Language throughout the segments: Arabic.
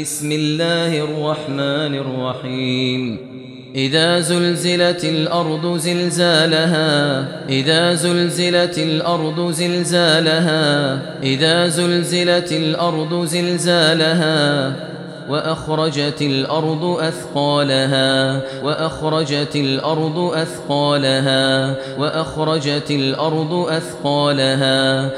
بسم الله الرحمن الرحيم. إذا زلزلت الأرض زلزالها إذا زلزلت الأرض زلزالها إذا زلزلت الأرض زلزالها وأخرجت الأرض أثقالها وأخرجت الأرض أثقالها وأخرجت الأرض أثقالها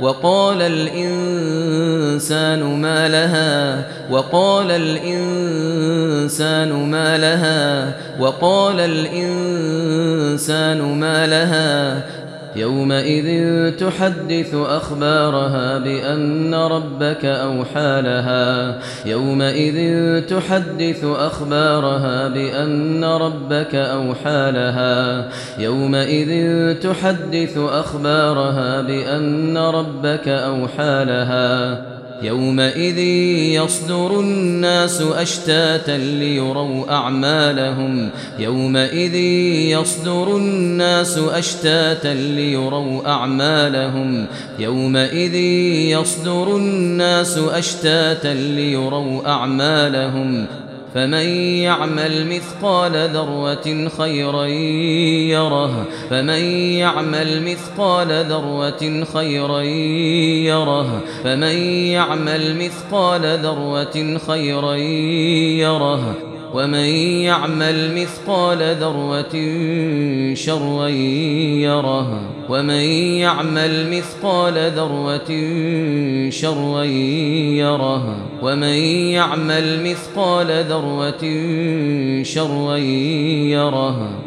وقال الإنسان ما لها وقال الإنسان ما لها وقال الإنسان ما لها. يومئذ تحدث أخبارها بأن ربك أوحى لها. يومئذ تحدث أخبارها بأن ربك أوحى لها. يومئذ تحدث أخبارها بأن ربك أوحى لها. يومئذ يصدر الناس أشتاتا ليروا أعمالهم. يومئذ يصدر الناس أشتاتا ليروا أعمالهم. يومئذ يصدر الناس أشتاتا ليروا أعمالهم. فمن يعمل مثقال ذرة خيرا يره. فمن يعمل مثقال ذرة خيرا يره. فمن يعمل مثقال ذرة خيرا يره. ومن يعمل مثقال ذرة شرا يره. ومن يعمل مثقال ذرة شرا يره. ومن يعمل مثقال ذرة شرا يره.